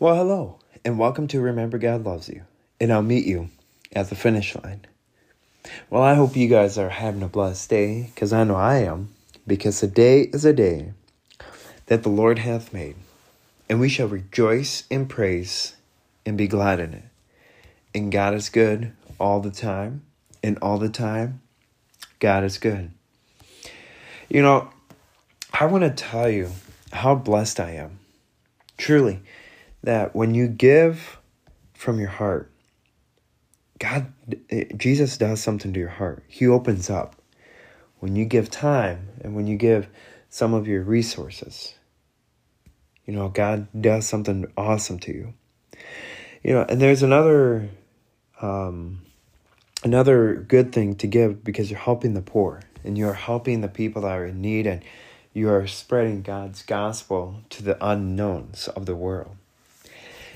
Well, hello, and welcome to Remember God Loves You, and I'll meet you at the finish line. Well, I hope you guys are having a blessed day, because I know I am, because today is a day that the Lord hath made, and we shall rejoice and praise and be glad in it. And God is good all the time, and all the time, God is good. You know, I want to tell you how blessed I am. Truly that when you give from your heart, God, Jesus does something to your heart. He opens up. When you give time and when you give some of your resources, you know, God does something awesome to you. You know, and there's another, um, another good thing to give because you're helping the poor and you're helping the people that are in need and you are spreading God's gospel to the unknowns of the world.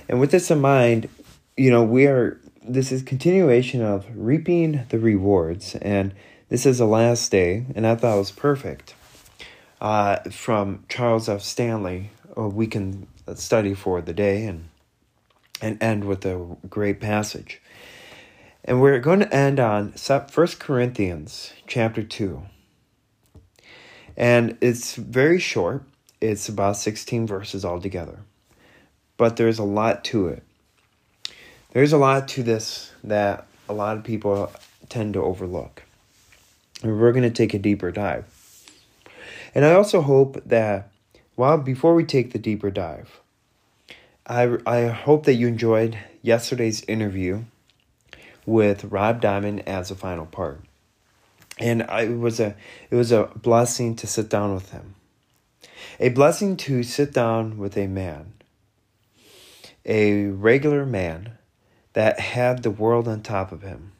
And with this in mind, you know, we are this is continuation of reaping the rewards and this is the last day and I thought it was perfect. Uh, from Charles F. Stanley, we can study for the day and and end with a great passage. And we're going to end on 1 Corinthians chapter 2. And it's very short. It's about 16 verses altogether but there's a lot to it. There's a lot to this that a lot of people tend to overlook. And we're going to take a deeper dive. And I also hope that while before we take the deeper dive, I, I hope that you enjoyed yesterday's interview with Rob Diamond as a final part. And I, it was a it was a blessing to sit down with him. A blessing to sit down with a man a regular man that had the world on top of him.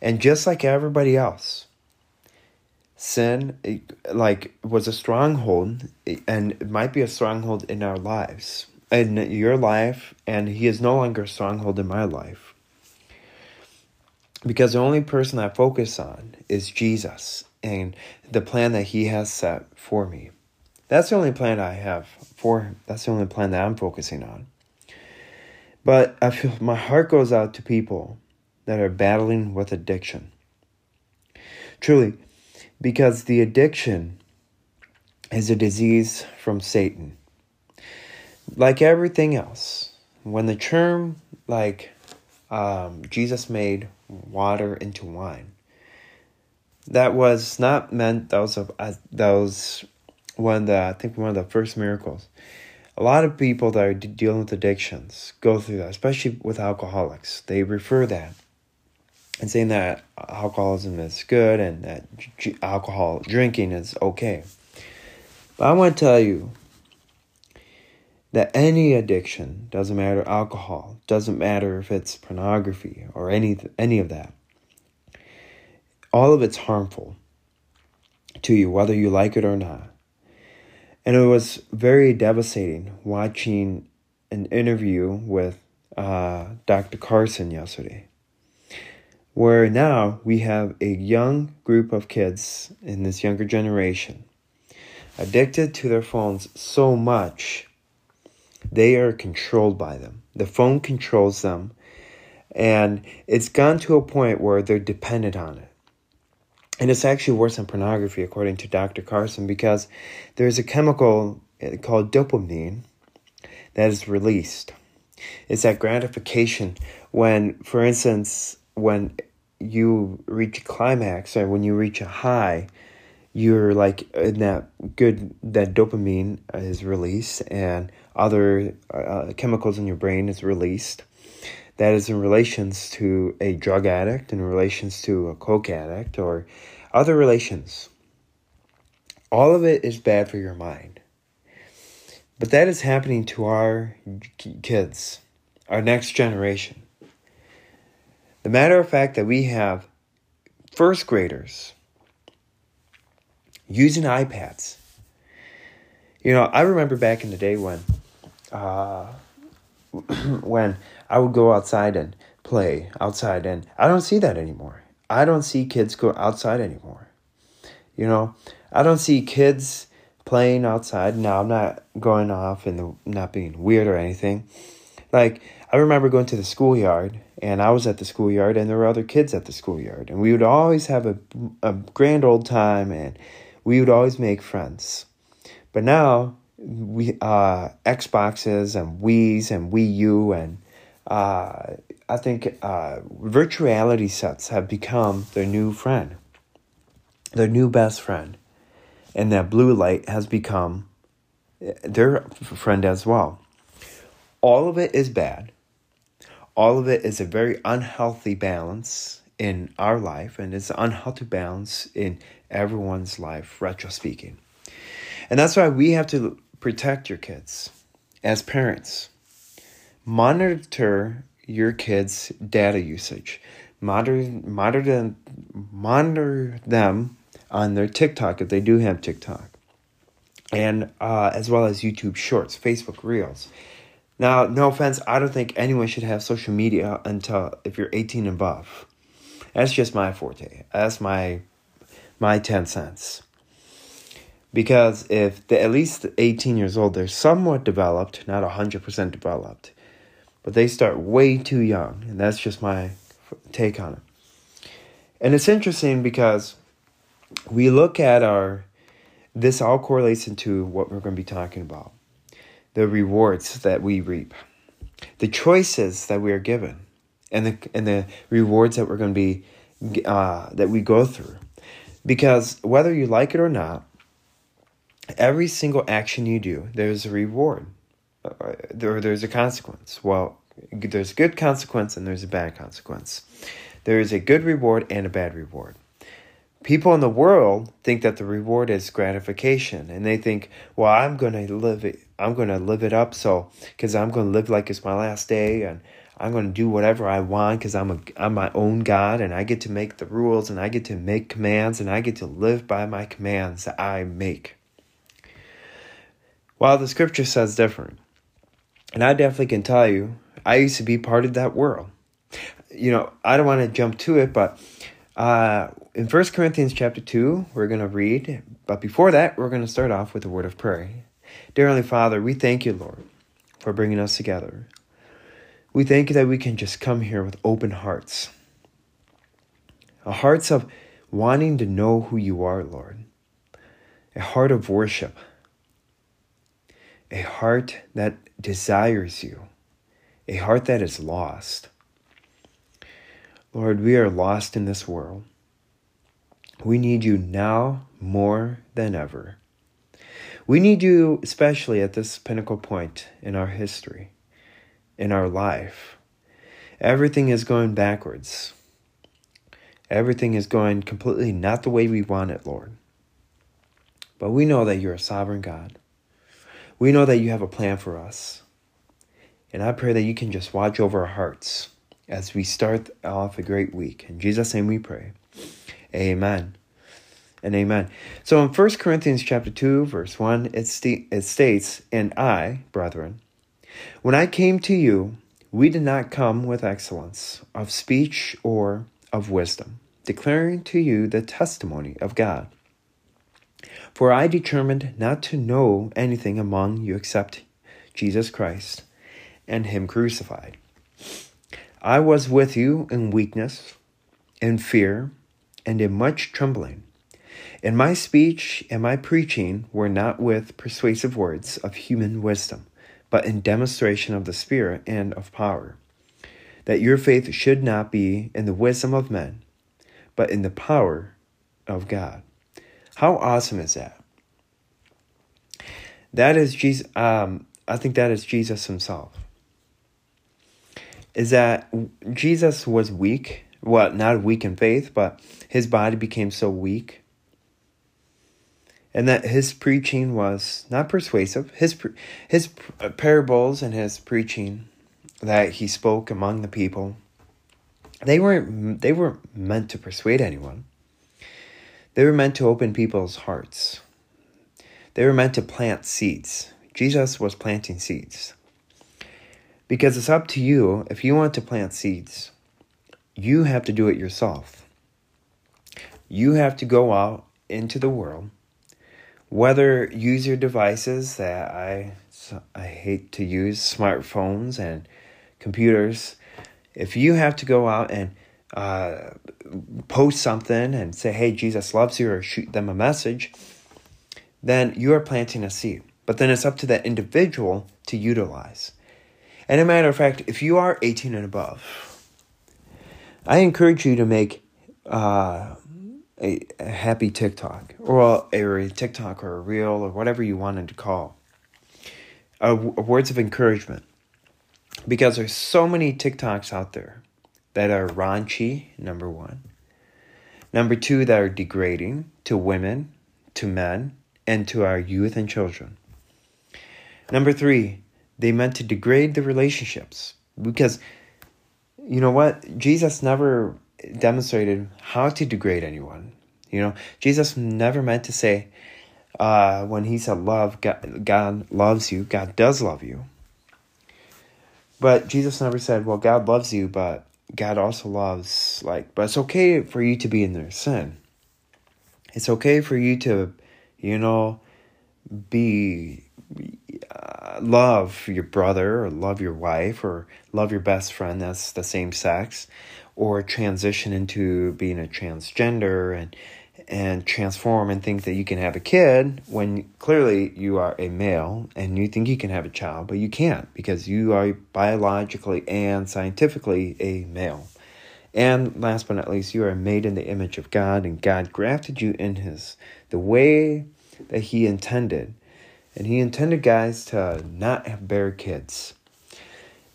And just like everybody else, sin like was a stronghold and it might be a stronghold in our lives in your life and he is no longer a stronghold in my life. Because the only person i focus on is jesus and the plan that he has set for me. That's the only plan i have for him. That's the only plan that i'm focusing on but I feel my heart goes out to people that are battling with addiction. Truly, because the addiction is a disease from Satan. Like everything else, when the term, like um, Jesus made water into wine, that was not meant, that was, a, that was one of the, I think one of the first miracles a lot of people that are dealing with addictions go through that, especially with alcoholics. They refer that and saying that alcoholism is good and that alcohol drinking is okay. But I want to tell you that any addiction doesn't matter alcohol doesn't matter if it's pornography or any any of that all of it's harmful to you whether you like it or not and it was very devastating watching an interview with uh, Dr. Carson yesterday, where now we have a young group of kids in this younger generation addicted to their phones so much they are controlled by them. The phone controls them, and it's gone to a point where they're dependent on it. And it's actually worse than pornography, according to Dr. Carson, because there's a chemical eh, called dopamine that is released. It's that gratification when, for instance, when you reach a climax or when you reach a high, you're like in that good, that dopamine is released and other uh, chemicals in your brain is released that is in relations to a drug addict, in relations to a coke addict, or other relations. All of it is bad for your mind. But that is happening to our kids, our next generation. The matter of fact that we have first graders using iPads. You know, I remember back in the day when, uh, when I would go outside and play outside, and I don't see that anymore. I don't see kids go outside anymore. You know, I don't see kids playing outside. Now I'm not going off and not being weird or anything. Like I remember going to the schoolyard and I was at the schoolyard and there were other kids at the schoolyard and we would always have a a grand old time and we would always make friends. But now we uh Xboxes and Wii's and Wii U and uh I think uh virtual reality sets have become their new friend. Their new best friend and that blue light has become their friend as well. All of it is bad. All of it is a very unhealthy balance in our life, and it's an unhealthy balance in everyone's life, retro speaking. And that's why we have to protect your kids as parents. Monitor your kids' data usage. Monitor, monitor, them, on their TikTok if they do have TikTok, and uh, as well as YouTube Shorts, Facebook Reels. Now, no offense, I don't think anyone should have social media until if you're 18 and above. That's just my forte. That's my my 10 cents. Because if they're at least 18 years old, they're somewhat developed, not 100% developed. But they start way too young, and that's just my take on it. And it's interesting because we look at our this all correlates into what we're going to be talking about. The rewards that we reap. The choices that we are given. And the and the rewards that we're going to be uh, that we go through. Because whether you like it or not every single action you do there's a reward uh, there, there's a consequence. Well there's a good consequence and there's a bad consequence. There is a good reward and a bad reward. People in the world think that the reward is gratification and they think well i'm going to live it i'm to live it up so because i'm going to live like it's my last day and i'm going to do whatever i want because i'm a i'm my own god and i get to make the rules and i get to make commands and i get to live by my commands that i make. While the scripture says different and i definitely can tell you i used to be part of that world you know i don't want to jump to it but uh, in 1 Corinthians chapter 2, we're going to read, but before that, we're going to start off with a word of prayer. Dear Heavenly Father, we thank you, Lord, for bringing us together. We thank you that we can just come here with open hearts, a hearts of wanting to know who you are, Lord, a heart of worship, a heart that desires you, a heart that is lost. Lord, we are lost in this world. We need you now more than ever. We need you, especially at this pinnacle point in our history, in our life. Everything is going backwards. Everything is going completely not the way we want it, Lord. But we know that you're a sovereign God. We know that you have a plan for us. And I pray that you can just watch over our hearts as we start off a great week. In Jesus' name we pray. Amen. And amen. So in 1 Corinthians chapter 2, verse 1, it, st- it states, And I, brethren, when I came to you, we did not come with excellence of speech or of wisdom, declaring to you the testimony of God. For I determined not to know anything among you except Jesus Christ and Him crucified. I was with you in weakness, in fear, and in much trembling. And my speech and my preaching were not with persuasive words of human wisdom, but in demonstration of the Spirit and of power, that your faith should not be in the wisdom of men, but in the power of God. How awesome is that? That is Jesus. Um, I think that is Jesus Himself. Is that Jesus was weak well, not weak in faith, but his body became so weak. And that his preaching was not persuasive. His his parables and his preaching that he spoke among the people, they weren't they weren't meant to persuade anyone. They were meant to open people's hearts. They were meant to plant seeds. Jesus was planting seeds. Because it's up to you if you want to plant seeds you have to do it yourself. You have to go out into the world Whether use your devices that I I hate to use smartphones and computers. If you have to go out and uh, post something and say, "Hey, Jesus loves you," or shoot them a message, then you are planting a seed. But then it's up to that individual to utilize. And a matter of fact, if you are 18 and above, I encourage you to make uh, a, a, happy TikTok or a, a, TikTok or a reel or whatever you wanted to call. Uh, words of encouragement. Because there's so many TikToks out there that are raunchy, number one. Number two, that are degrading to women, to men, and to our youth and children. Number three, they meant to degrade the relationships because you know what? Jesus never demonstrated how to degrade anyone. You know, Jesus never meant to say, uh, when he said love, God, God loves you, God does love you. But Jesus never said, well, God loves you, but God also loves, like, but it's okay for you to be in their sin. It's okay for you to, you know, be uh, love your brother or love your wife or love your best friend that's the same sex or transition into being a transgender and and transform and think that you can have a kid when clearly you are a male and you think you can have a child but you can't because you are biologically and scientifically a male and last but not least you are made in the image of God and God grafted you in his the way that he intended and he intended guys to not have bear kids.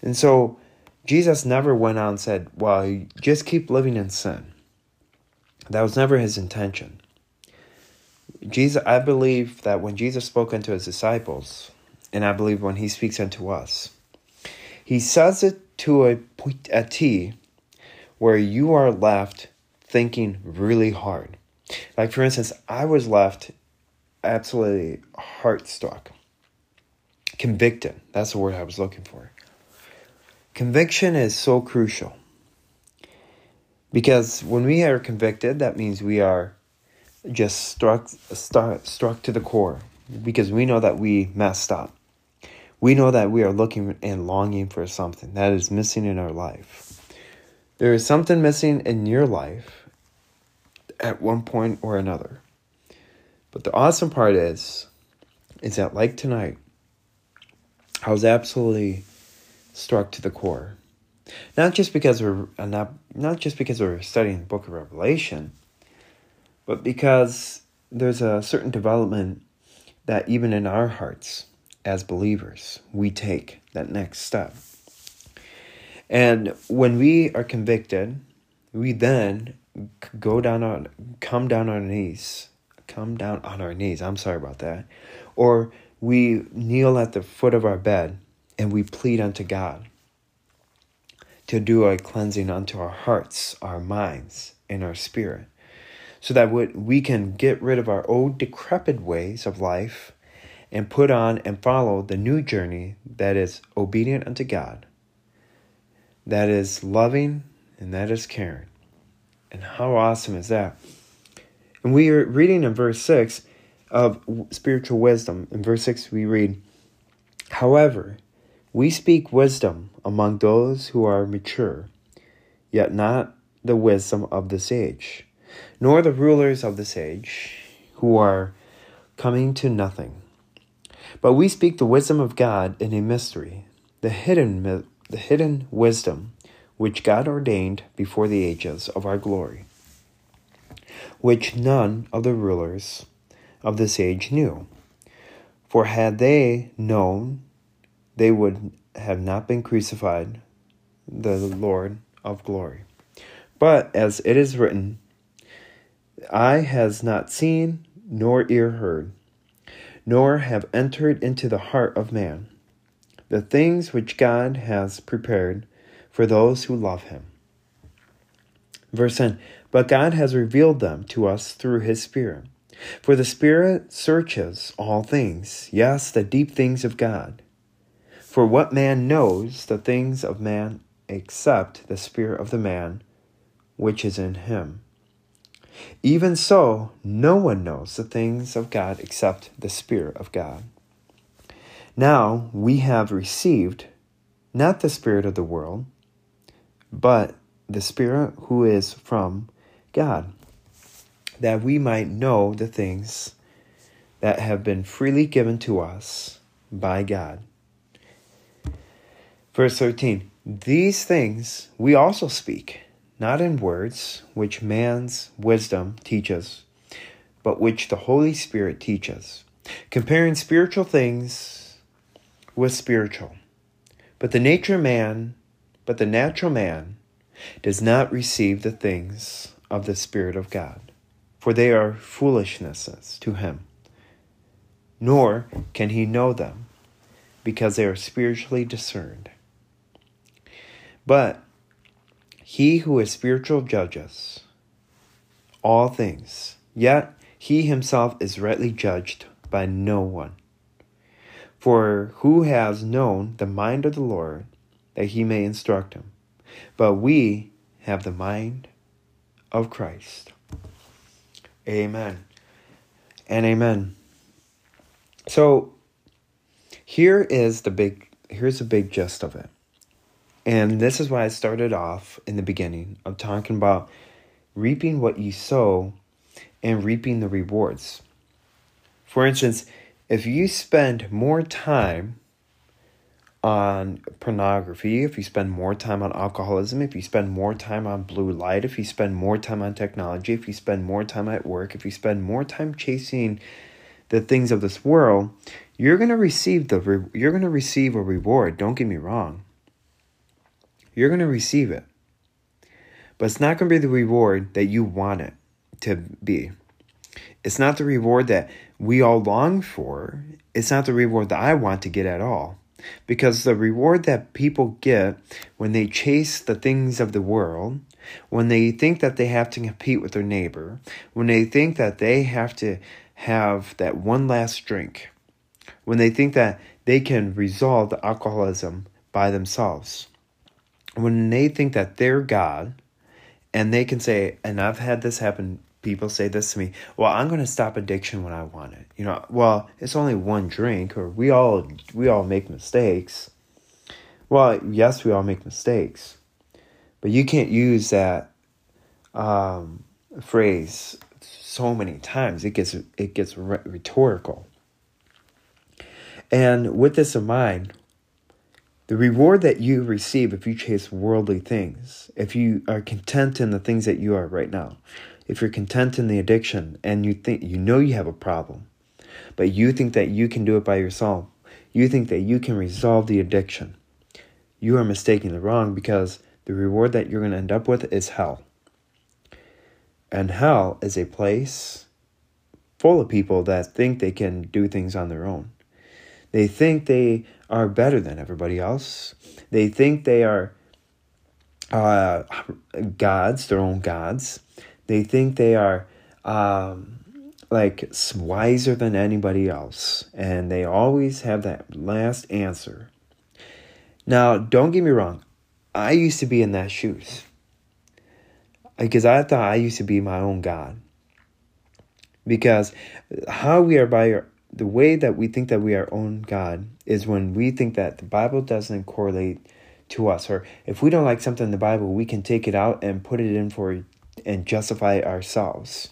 And so Jesus never went on and said, Well, just keep living in sin. That was never his intention. Jesus, I believe that when Jesus spoke unto his disciples, and I believe when he speaks unto us, he says it to a, a T where you are left thinking really hard. Like, for instance, I was left absolutely heart struck. Convicted. That's the word I was looking for. Conviction is so crucial. Because when we are convicted, that means we are just struck, struck, struck to the core. Because we know that we messed up. We know that we are looking and longing for something that is missing in our life. There is something missing in your life at one point or another. But the awesome part is, is that like tonight, I was absolutely struck to the core. Not just because we're uh, not not just because we're studying the book of Revelation, but because there's a certain development that even in our hearts as believers, we take that next step. And when we are convicted, we then go down on come down on our knees come down on our knees. I'm sorry about that. Or we kneel at the foot of our bed and we plead unto God to do a cleansing unto our hearts, our minds, and our spirit, so that we can get rid of our old decrepit ways of life and put on and follow the new journey that is obedient unto God, that is loving, and that is caring. And how awesome is that? And we are reading in verse 6 of spiritual wisdom. In verse 6, we read, However, we speak wisdom among those who are mature, yet not the wisdom of this age, nor the rulers of this age who are coming to nothing. But we speak the wisdom of God in a mystery, the hidden, the hidden wisdom which God ordained before the ages of our glory which none of the rulers of this age knew. For had they known, they would have not been crucified the Lord of glory. But as it is written, Eye has not seen, nor ear heard, nor have entered into the heart of man the things which God has prepared for those who love him. Verse 10 but God has revealed them to us through His Spirit. For the Spirit searches all things, yes, the deep things of God. For what man knows the things of man except the Spirit of the man which is in him? Even so, no one knows the things of God except the Spirit of God. Now we have received not the Spirit of the world, but the Spirit who is from God, that we might know the things that have been freely given to us by God. Verse 13 These things we also speak, not in words which man's wisdom teaches, but which the Holy Spirit teaches, comparing spiritual things with spiritual. But the nature man, but the natural man does not receive the things of the Spirit of God, for they are foolishnesses to him. Nor can he know them, because they are spiritually discerned. But he who is spiritual judges all things, yet he himself is rightly judged by no one. For who has known the mind of the Lord that he may instruct him? But we have the mind of Christ. Amen and amen. So here is the big here's the big gist of it. And this is why I started off in the beginning of talking about reaping what you sow and reaping the rewards. For instance, if you spend more time on pornography, if you spend more time on alcoholism, if you spend more time on blue light, if you spend more time on technology, if you spend more time at work, if you spend more time chasing the things of this world, you're going to receive the re- you're going to receive a reward, don't get me wrong. You're going to receive it. But it's not going to be the reward that you want it to be. It's not the reward that we all long for. It's not the reward that I want to get at all. Because the reward that people get when they chase the things of the world, when they think that they have to compete with their neighbor, when they think that they have to have that one last drink, when they think that they can resolve the alcoholism by themselves, when they think that they're God and they can say, and I've had this happen people say this to me well i'm going to stop addiction when i want it. You know well it's only one drink or we all we all make mistakes. Well yes we all make mistakes but you can't use that um, phrase so many times. It gets it gets rhetorical. And with this in mind the reward that you receive if you chase worldly things if you are content in the things that you are right now if you're content in the addiction and you think you know you have a problem, but you think that you can do it by yourself, you think that you can resolve the addiction, you are mistaking the wrong because the reward that you're going to end up with is hell. And hell is a place full of people that think they can do things on their own. They think they are better than everybody else. They think they are uh, gods, their own gods. They think they are um, like wiser than anybody else, and they always have that last answer. Now, don't get me wrong, I used to be in that shoes because I thought I used to be my own God. Because how we are by our, the way that we think that we are own God is when we think that the Bible doesn't correlate to us, or if we don't like something in the Bible, we can take it out and put it in for and justify ourselves.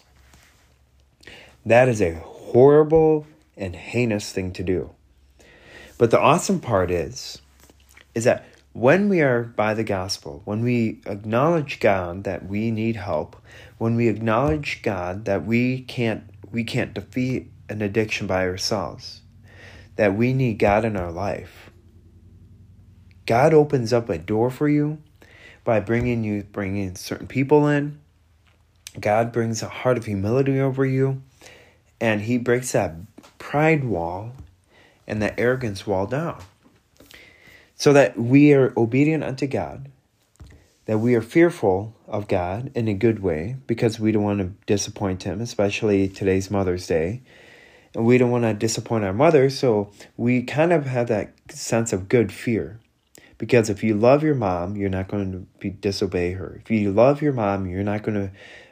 That is a horrible and heinous thing to do. But the awesome part is is that when we are by the gospel, when we acknowledge God that we need help, when we acknowledge God that we can't we can't defeat an addiction by ourselves, that we need God in our life. God opens up a door for you by bringing you bringing certain people in, God brings a heart of humility over you, and He breaks that pride wall and that arrogance wall down. So that we are obedient unto God, that we are fearful of God in a good way because we don't want to disappoint Him, especially today's Mother's Day. And we don't want to disappoint our mother, so we kind of have that sense of good fear. Because if you love your mom, you're not going to be disobey her. If you love your mom, you're not going to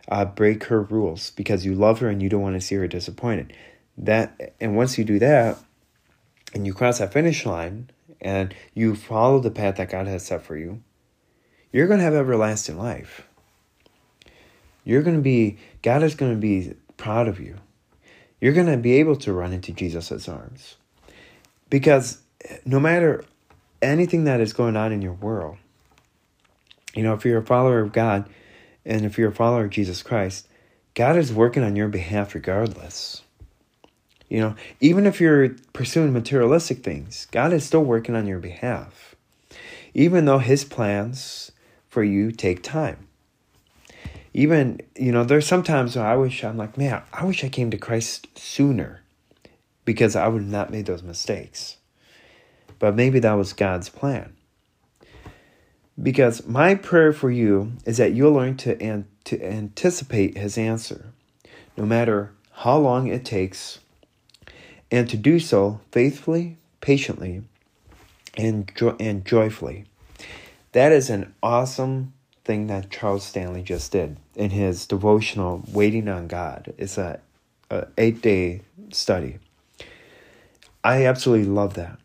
uh, break her rules because you love her and you don't want to see her disappointed. That and once you do that, and you cross that finish line, and you follow the path that God has set for you, you're going to have everlasting life. You're going to be, God is going to be proud of you. You're going to be able to run into Jesus' arms. Because no matter anything that is going on in your world, you know, if you're a follower of God and if you're a follower of Jesus Christ, God is working on your behalf regardless. You know, even if you're pursuing materialistic things, God is still working on your behalf. Even though his plans for you take time. Even, you know, there's sometimes I wish I'm like, man, I wish I came to Christ sooner because I would not made those mistakes. But maybe that was God's plan. Because my prayer for you is that you'll learn to, an- to anticipate his answer, no matter how long it takes, and to do so faithfully, patiently, and, jo- and joyfully. That is an awesome thing that Charles Stanley just did in his devotional Waiting on God. It's a, a eight day study. I absolutely love that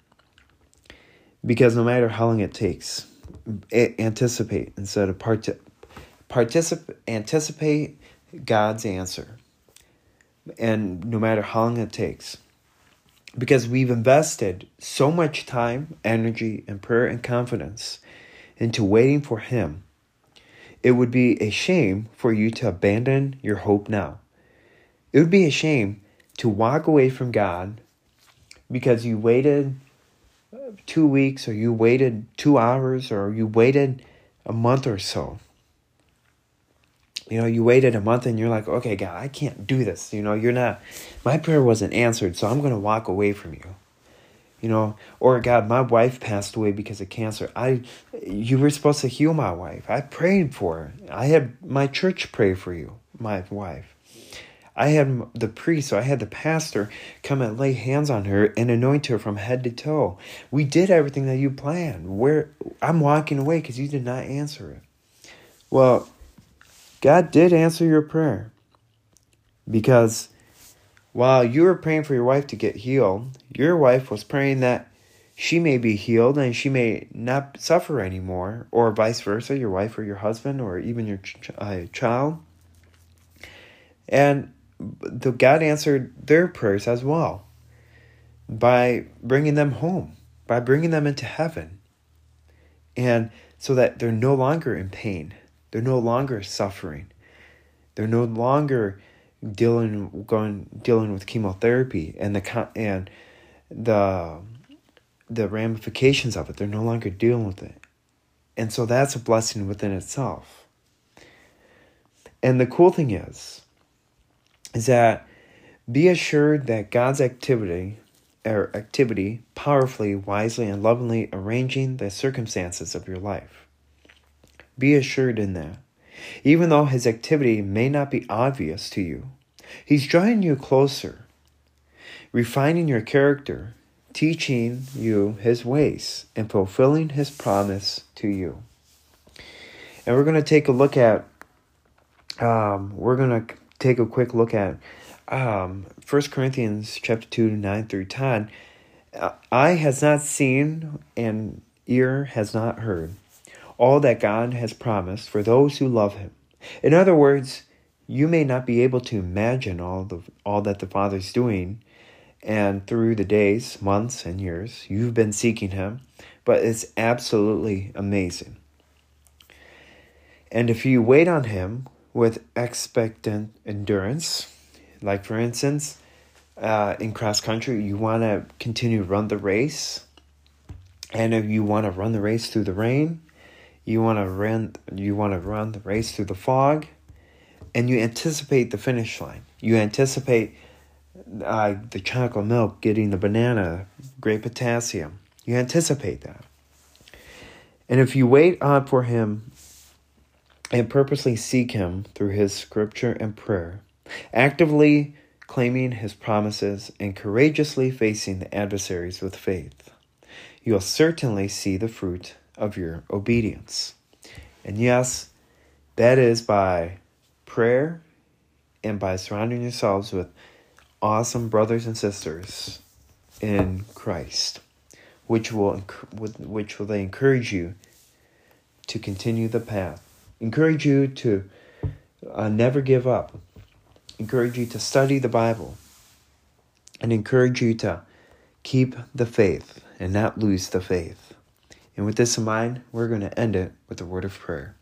because no matter how long it takes, anticipate instead of part participate anticipate God's answer, and no matter how long it takes, because we've invested so much time, energy, and prayer and confidence into waiting for Him, it would be a shame for you to abandon your hope now. It would be a shame to walk away from God because you waited uh, two weeks or you waited two hours or you waited a month or so. You know, you waited a month and you're like, okay, God, I can't do this. You know, you're not, my prayer wasn't answered, so I'm going to walk away from you you know or god my wife passed away because of cancer. I you were supposed to heal my wife. I prayed for her. I had my church pray for you my wife. I had the priest so i had the pastor come and lay hands on her and anoint her from head to toe. We did everything that you planned. Where i'm walking away because you did not answer it. Well god did answer your prayer because while you were praying for your wife to get healed, your wife was praying that she may be healed and she may not suffer anymore, or vice versa, your wife or your husband, or even your ch- uh, child. And the God answered their prayers as well by bringing them home, by bringing them into heaven. And so that they're no longer in pain, they're no longer suffering, they're no longer dealing going dealing with chemotherapy and the and the the ramifications of it. They're no longer dealing with it, and so that's a blessing within itself. And the cool thing is, is that be assured that God's activity or activity powerfully, wisely, and lovingly arranging the circumstances of your life. Be assured in that. Even though his activity may not be obvious to you, he's drawing you closer, refining your character, teaching you his ways, and fulfilling his promise to you. And we're going to take a look at, um, we're going to take a quick look at um, 1 Corinthians chapter 2, 9 through 10. Eye has not seen and ear has not heard all that God has promised for those who love him. In other words, you may not be able to imagine all the all that the Father's doing and through the days, months and years you've been seeking him, but it's absolutely amazing. And if you wait on him with expectant endurance, like for instance, uh, in cross country, you want to continue to run the race, and if you want to run the race through the rain, you want to run you want to run the race through the fog and you anticipate the finish line. You anticipate uh, the chocolate milk getting the banana great potassium. You anticipate that. And if you wait on for him and purposely seek him through his scripture and prayer actively claiming his promises and courageously facing the adversaries with faith you'll certainly see the fruit of your obedience. And yes, that is by prayer and by surrounding yourselves with awesome brothers and sisters in Christ, which will which will they encourage you to continue the path, encourage you to uh, never give up, encourage you to study the Bible, and encourage you to keep the faith and not lose the faith. And with this in mind, we're going to end it with a word of prayer.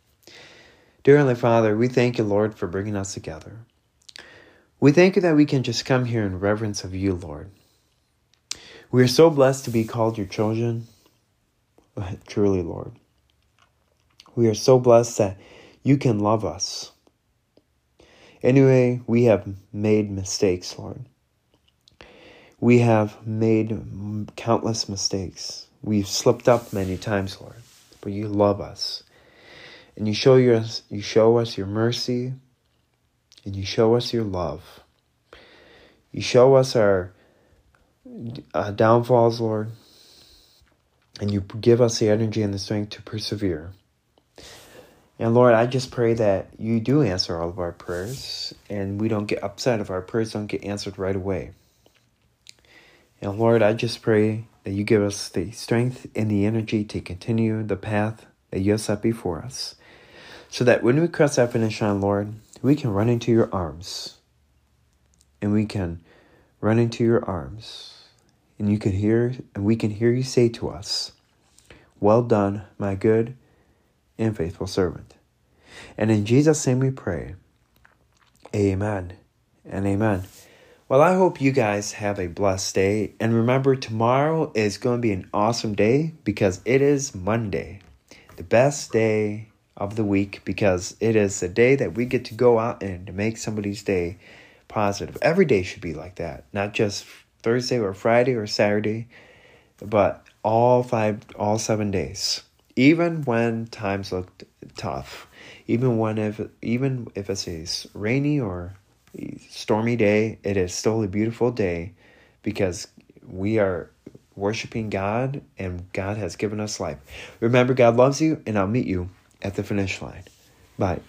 Dear Heavenly Father, we thank you, Lord, for bringing us together. We thank you that we can just come here in reverence of you, Lord. We are so blessed to be called your children. Truly, Lord. We are so blessed that you can love us. Anyway, we have made mistakes, Lord. We have made countless mistakes. We've slipped up many times, Lord, but you love us. And you show us you show us your mercy and you show us your love. You show us our uh, downfalls, Lord, and you give us the energy and the strength to persevere. And Lord, I just pray that you do answer all of our prayers and we don't get upset if our prayers don't get answered right away. And Lord, I just pray that you give us the strength and the energy to continue the path that you have set before us. So that when we cross that finish line, Lord, we can run into your arms. And we can run into your arms. And you can hear and we can hear you say to us, Well done, my good and faithful servant. And in Jesus' name we pray. Amen and amen. Well, I hope you guys have a blessed day. And remember, tomorrow is going to be an awesome day because it is Monday, the best day of the week because it is the day that we get to go out and make somebody's day positive. Every day should be like that, not just Thursday or Friday or Saturday, but all five, all seven days even when times look tough, even when if even if it's rainy or stormy day, it is still a beautiful day because we are worshiping God and God has given us life. Remember, God loves you, and I'll meet you at the finish line. Bye.